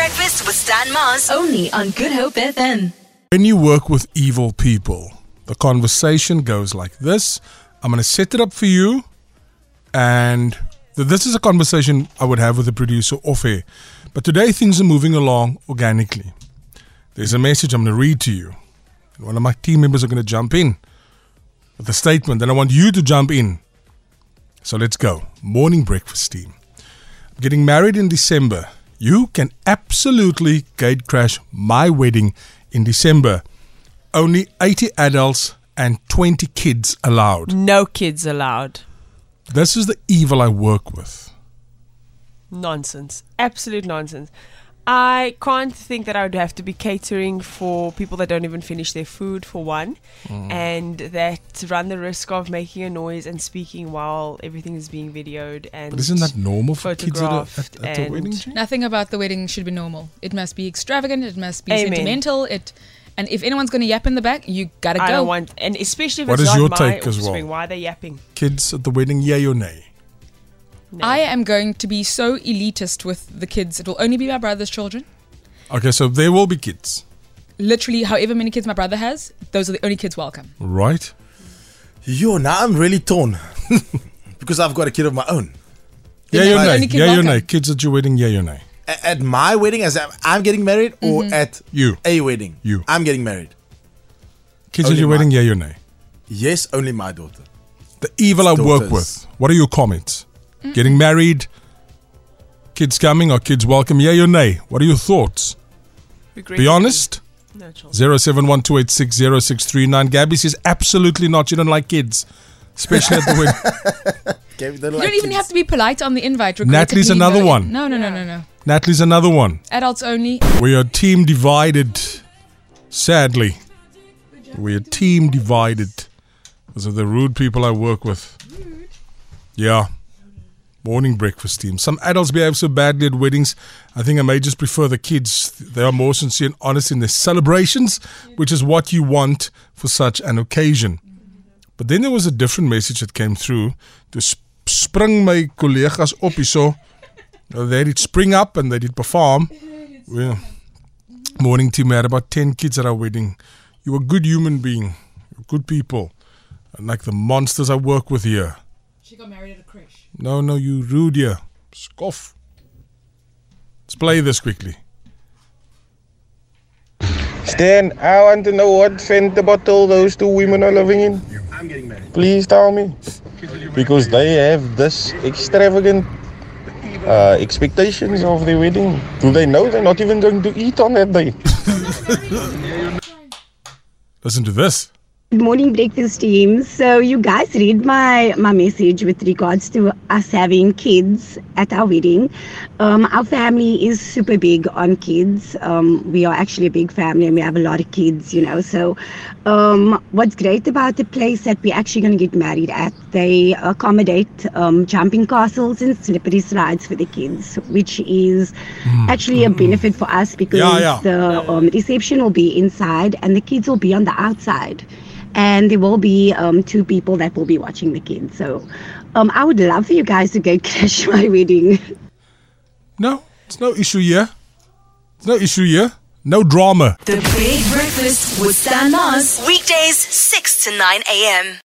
Breakfast with Stan Mars. Only on Good Hope FM. When you work with evil people, the conversation goes like this. I'm going to set it up for you, and this is a conversation I would have with the producer off air. But today things are moving along organically. There's a message I'm going to read to you. One of my team members are going to jump in with a statement, and I want you to jump in. So let's go. Morning breakfast team. I'm getting married in December. You can absolutely gate crash my wedding in December. Only 80 adults and 20 kids allowed. No kids allowed. This is the evil I work with. Nonsense. Absolute nonsense. I can't think that I would have to be catering for people that don't even finish their food, for one, Mm. and that run the risk of making a noise and speaking while everything is being videoed and But isn't that normal for kids at a, photographed at, at a wedding? Nothing about the wedding should be normal. It must be extravagant. It must be Amen. sentimental. It, and if anyone's going to yap in the back, you gotta I go. don't want, and especially if What it's is not your my take as well? Why are they yapping? Kids at the wedding, yay or nay? No. I am going to be so elitist with the kids. It will only be my brother's children. Okay, so there will be kids, Literally, however many kids my brother has, those are the only kids welcome. right? Yo, now I'm really torn because I've got a kid of my own. Yeah, you're nay? only kid Yay or nay? Kids at your wedding, yay or nay? A- At my wedding, as I'm- I'm getting married, or mm-hmm. at You. a wedding, You. I'm getting married. Kids at Only your mine. wedding, you're nay? Yes, only my daughter. The evil I work with. What are your comments? Mm-hmm. Getting married, kids coming or kids welcome, yay or nay? What are your thoughts? Be honest. No children. 0712860639. Gabby says, absolutely not. You don't like kids, especially at the wedding. Okay, they You like don't even kids. have to be polite on the invite. Natalie's another one. No, no, no, no, no. Natalie's another one. Adults only. We are team divided. Sadly, we are team divided because of the rude people I work with. Yeah. Morning breakfast team. Some adults behave so badly at weddings. I think I may just prefer the kids. They are more sincere and honest in their celebrations, which is what you want for such an occasion. But then there was a different message that came through. To spring my op hierso. They did spring up and they did perform. Well, morning team. We had about 10 kids at our wedding. You're a good human being. Good people. Unlike the monsters I work with here. She got married at a crash. No, no, you rude here. Scoff. Let's play this quickly. Stan, I want to know what Fanta bottle those two women are living in. I'm getting married. Please tell me. Because they have this extravagant uh, expectations of their wedding. Do they know they're not even going to eat on that day? Listen to this. Good morning, breakfast team. So you guys read my my message with regards to us having kids at our wedding. Um, our family is super big on kids. Um, we are actually a big family, and we have a lot of kids. You know, so um, what's great about the place that we're actually going to get married at, they accommodate um, jumping castles and slippery slides for the kids, which is actually a benefit for us because Yeah, yeah. the um, reception will be inside and the kids will be on the outside and there will be um, two people that will be watching the kids. So um, I would love for you guys to go crash my wedding. No, it's no issue here. It's no issue here. No drama. The Big Breakfast with Stan Mars. Weekdays, 6 to 9 a.m.